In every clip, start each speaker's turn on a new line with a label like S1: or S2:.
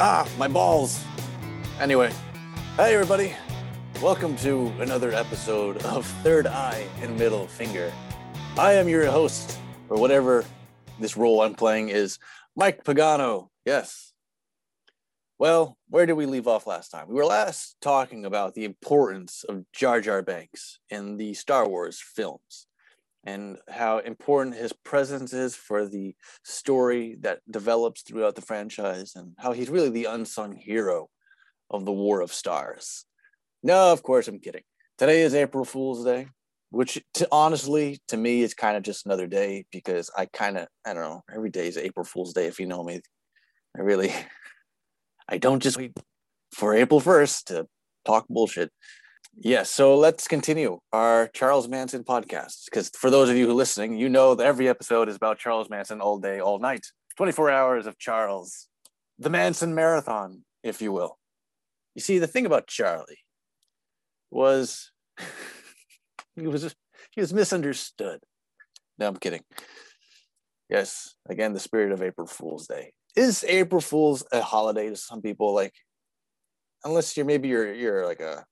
S1: Ah, my balls. Anyway, hey everybody. Welcome to another episode of Third Eye and Middle Finger. I am your host, or whatever this role I'm playing is, Mike Pagano. Yes. Well, where did we leave off last time? We were last talking about the importance of Jar Jar Binks in the Star Wars films and how important his presence is for the story that develops throughout the franchise and how he's really the unsung hero of the War of Stars. No, of course, I'm kidding. Today is April Fool's Day, which to, honestly, to me, is kind of just another day because I kind of, I don't know, every day is April Fool's Day if you know me. I really, I don't just wait for April 1st to talk bullshit. Yes, so let's continue our Charles Manson podcast. Because for those of you who are listening, you know that every episode is about Charles Manson all day, all night. 24 hours of Charles, the Manson marathon, if you will. You see, the thing about Charlie was he was he was misunderstood. No, I'm kidding. Yes, again, the spirit of April Fool's Day. Is April Fool's a holiday to some people? Like, unless you're maybe you're you're like a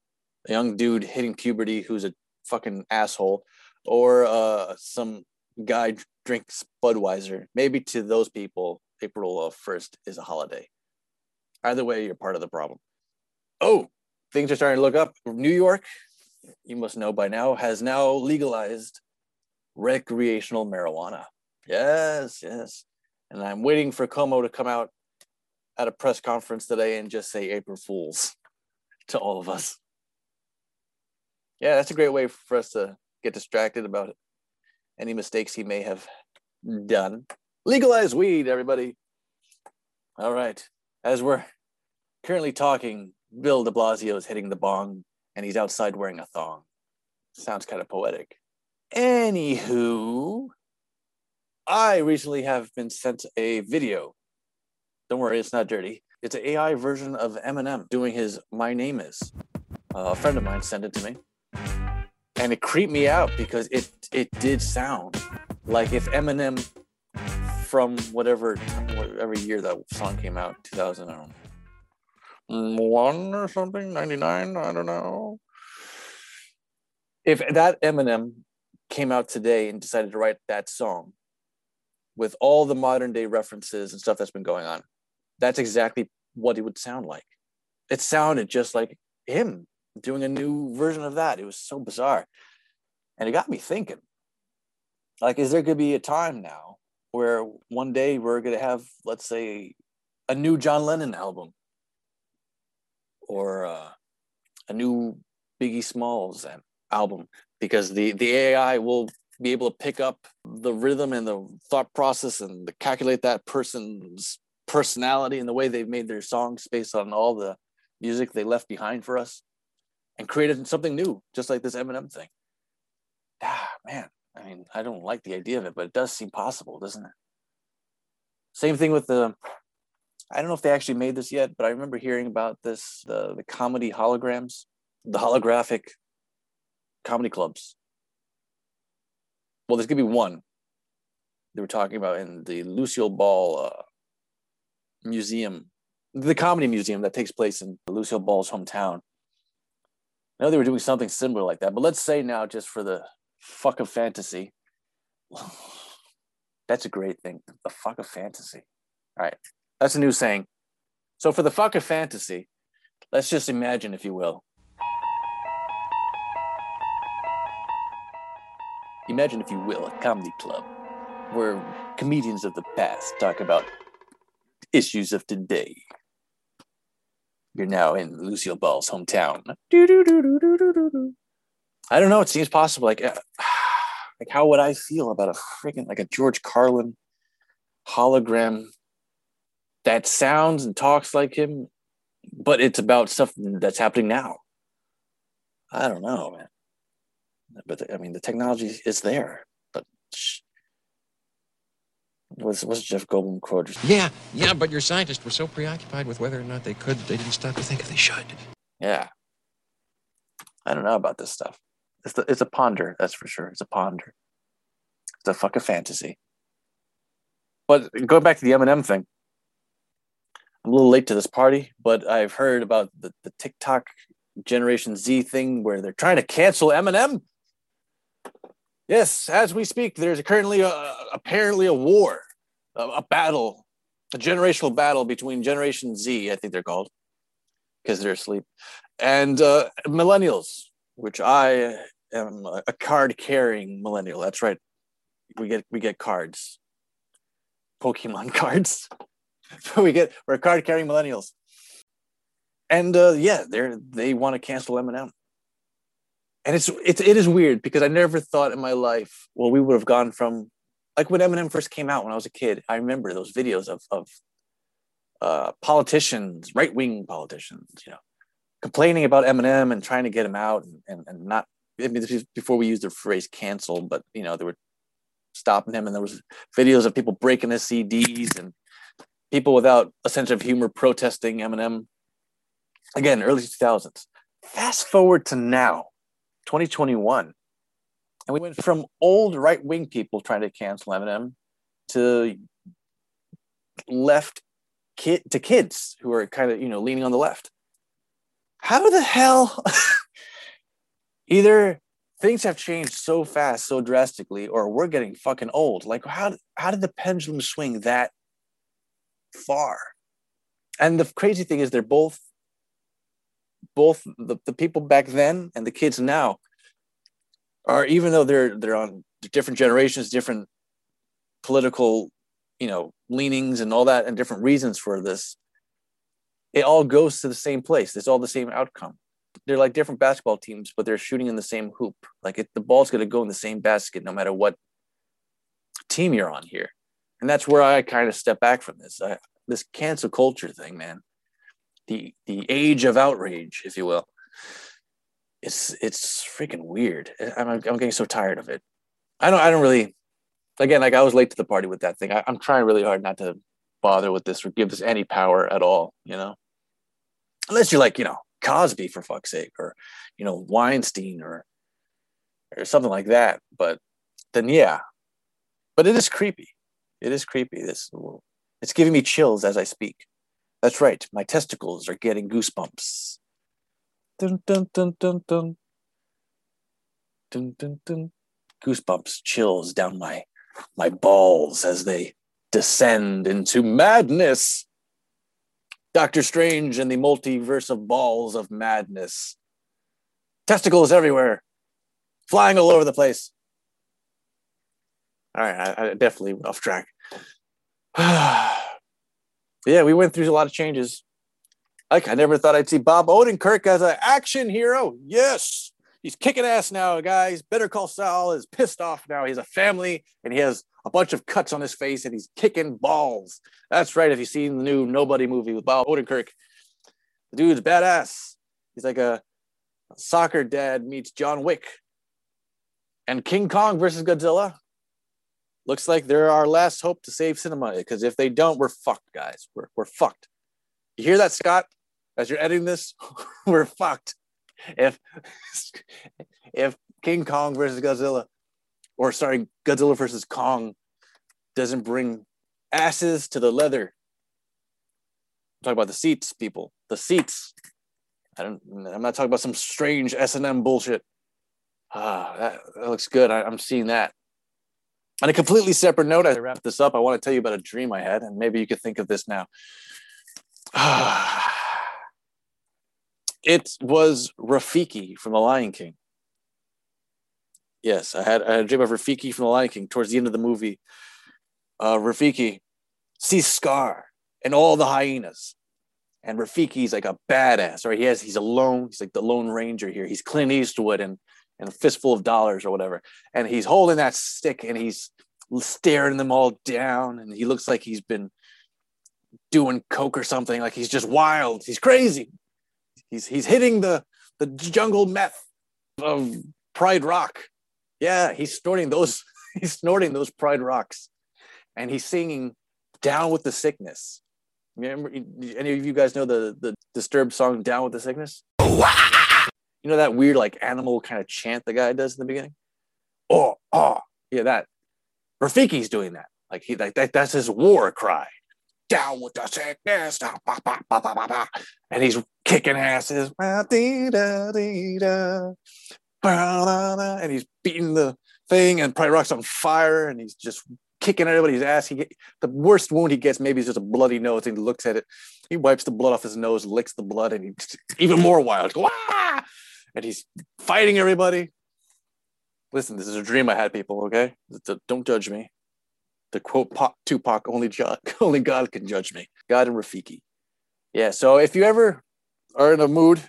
S1: a young dude hitting puberty who's a fucking asshole, or uh, some guy drinks Budweiser. Maybe to those people, April 1st is a holiday. Either way, you're part of the problem. Oh, things are starting to look up. New York, you must know by now, has now legalized recreational marijuana. Yes, yes. And I'm waiting for Cuomo to come out at a press conference today and just say April Fools to all of us yeah, that's a great way for us to get distracted about any mistakes he may have done. Legalize weed, everybody. All right. As we're currently talking, Bill de Blasio is hitting the bong and he's outside wearing a thong. Sounds kind of poetic. Anywho, I recently have been sent a video. Don't worry, it's not dirty. It's an AI version of Eminem doing his My Name Is. Uh, a friend of mine sent it to me and it creeped me out because it it did sound like if Eminem from whatever whatever year that song came out 2001 or something 99 I don't know. If that Eminem came out today and decided to write that song with all the modern day references and stuff that's been going on that's exactly what it would sound like. It sounded just like him doing a new version of that. It was so bizarre. And it got me thinking like, is there going to be a time now where one day we're going to have, let's say, a new John Lennon album or uh, a new Biggie Smalls album because the, the AI will be able to pick up the rhythm and the thought process and calculate that person's personality and the way they've made their songs based on all the music they left behind for us and created something new, just like this Eminem thing. Ah, man, I mean, I don't like the idea of it, but it does seem possible, doesn't it? Same thing with the. I don't know if they actually made this yet, but I remember hearing about this the the comedy holograms, the holographic comedy clubs. Well, there's gonna be one. They were talking about in the Lucille Ball uh, Museum, the comedy museum that takes place in Lucille Ball's hometown I know they were doing something similar like that, but let's say now, just for the fuck of fantasy, that's a great thing. The fuck of fantasy. All right, that's a new saying. So for the fuck of fantasy, let's just imagine, if you will. Imagine, if you will, a comedy club where comedians of the past talk about issues of today you're now in Lucille Ball's hometown. I don't know. It seems possible. Like, uh, like how would I feel about a freaking like a George Carlin hologram that sounds and talks like him, but it's about stuff that's happening now. I don't know, man. But I mean, the technology is there, but was was Jeff Goldblum quote?
S2: Yeah, yeah, but your scientists were so preoccupied with whether or not they could, they didn't stop to think if they should.
S1: Yeah, I don't know about this stuff. It's the, it's a ponder, that's for sure. It's a ponder. It's a fucking fantasy. But going back to the Eminem thing, I'm a little late to this party, but I've heard about the, the TikTok Generation Z thing where they're trying to cancel Eminem. Yes, as we speak, there's currently a, apparently a war, a, a battle, a generational battle between Generation Z, I think they're called, because they're asleep, and uh, millennials, which I am a card carrying millennial. That's right. We get we get cards, Pokemon cards. we get we're card carrying millennials, and uh, yeah, they're they want to cancel Eminem. And it's it's it is weird because I never thought in my life, well, we would have gone from like when Eminem first came out when I was a kid. I remember those videos of of uh, politicians, right wing politicians, you know, complaining about Eminem and trying to get him out and, and, and not I mean, this is before we used the phrase cancel, but you know, they were stopping him and there was videos of people breaking his CDs and people without a sense of humor protesting Eminem. Again, early 2000s. Fast forward to now, 2021. And we went from old right wing people trying to cancel Eminem to left kid to kids who are kind of, you know, leaning on the left. How the hell either things have changed so fast, so drastically, or we're getting fucking old. Like how how did the pendulum swing that far? And the crazy thing is they're both both the, the people back then and the kids now are even though they're they're on different generations, different political, you know, leanings and all that and different reasons for this, it all goes to the same place. It's all the same outcome they're like different basketball teams, but they're shooting in the same hoop. Like it, the ball's going to go in the same basket no matter what team you're on here. And that's where I kind of step back from this. I, this cancel culture thing, man. The the age of outrage, if you will. It's it's freaking weird. I'm I'm getting so tired of it. I don't I don't really. Again, like I was late to the party with that thing. I, I'm trying really hard not to bother with this or give this any power at all. You know, unless you're like you know Cosby for fuck's sake, or you know Weinstein, or or something like that. But then yeah, but it is creepy. It is creepy. This it's giving me chills as I speak. That's right. My testicles are getting goosebumps. Dun dun dun dun dun. Dun dun dun. Goosebumps, chills down my my balls as they descend into madness. Doctor Strange and the multiverse of balls of madness. Testicles everywhere, flying all over the place. All right, I, I definitely off track. yeah, we went through a lot of changes. Like I never thought I'd see Bob Odenkirk as an action hero. Yes, he's kicking ass now, guys. Better Call Saul is pissed off now. He has a family and he has a bunch of cuts on his face and he's kicking balls. That's right. If you've seen the new Nobody movie with Bob Odenkirk, the dude's badass. He's like a, a soccer dad meets John Wick. And King Kong versus Godzilla looks like they're our last hope to save cinema because if they don't, we're fucked, guys. We're, we're fucked. You hear that, Scott? As you're editing this, we're fucked. If if King Kong versus Godzilla or sorry, Godzilla versus Kong doesn't bring asses to the leather. I'm talking about the seats, people. The seats. I don't. I'm not talking about some strange S and M bullshit. Ah, that, that looks good. I, I'm seeing that. On a completely separate note, I wrap this up. I want to tell you about a dream I had, and maybe you could think of this now. it was Rafiki from The Lion King. Yes, I had, I had a dream of Rafiki from The Lion King towards the end of the movie. Uh, Rafiki sees Scar and all the hyenas. And Rafiki's like a badass, right? He has he's alone. He's like the Lone Ranger here. He's Clint Eastwood and and a fistful of dollars or whatever. And he's holding that stick and he's staring them all down. And he looks like he's been doing coke or something. Like he's just wild. He's crazy. He's he's hitting the the jungle meth of Pride Rock. Yeah, he's snorting those. He's snorting those Pride Rocks, and he's singing "Down with the Sickness." Remember, any of you guys know the the Disturbed song "Down with the Sickness"? Oh, You know that weird like animal kind of chant the guy does in the beginning. Oh, oh, yeah, that. Rafiki's doing that. Like he like that, that's his war cry. down with the sickness, bah, bah, bah, and he's kicking asses, and he's beating the thing, and probably Rock's on fire, and he's just kicking everybody's ass. He get, the worst wound he gets maybe is just a bloody nose, and he looks at it. He wipes the blood off his nose, licks the blood, and he's even more wild. Wah! And he's fighting everybody. Listen, this is a dream I had, people. Okay, don't judge me. The quote Tupac, only God, only God can judge me. God and Rafiki. Yeah. So if you ever are in a mood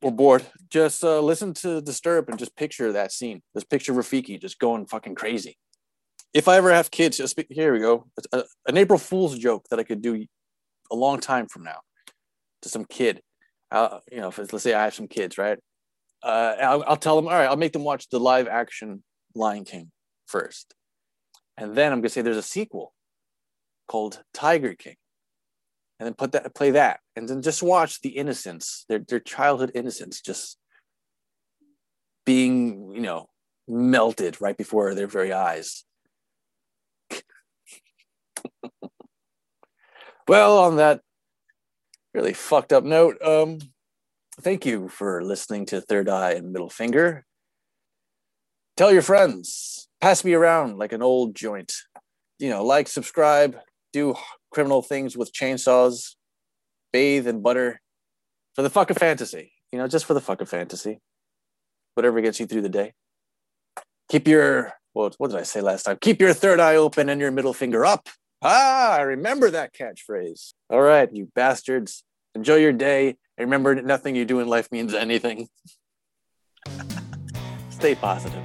S1: or bored, just uh, listen to Disturb and just picture that scene. Just picture Rafiki just going fucking crazy if I ever have kids, just here we go. A, an April Fool's joke that I could do a long time from now to some kid. You know, if let's say I have some kids, right? Uh, I'll, I'll tell them, all right, I'll make them watch the live action Lion King first, and then I'm gonna say there's a sequel called Tiger King, and then put that, play that, and then just watch the innocence, their their childhood innocence, just being, you know, melted right before their very eyes. Well, on that really fucked up note, um, thank you for listening to Third Eye and Middle Finger. Tell your friends, pass me around like an old joint. You know, like, subscribe, do criminal things with chainsaws, bathe in butter for the fuck of fantasy. You know, just for the fuck of fantasy. Whatever gets you through the day. Keep your, well, what did I say last time? Keep your third eye open and your middle finger up. Ah, I remember that catchphrase. All right, you bastards. Enjoy your day. And remember, nothing you do in life means anything. Stay positive.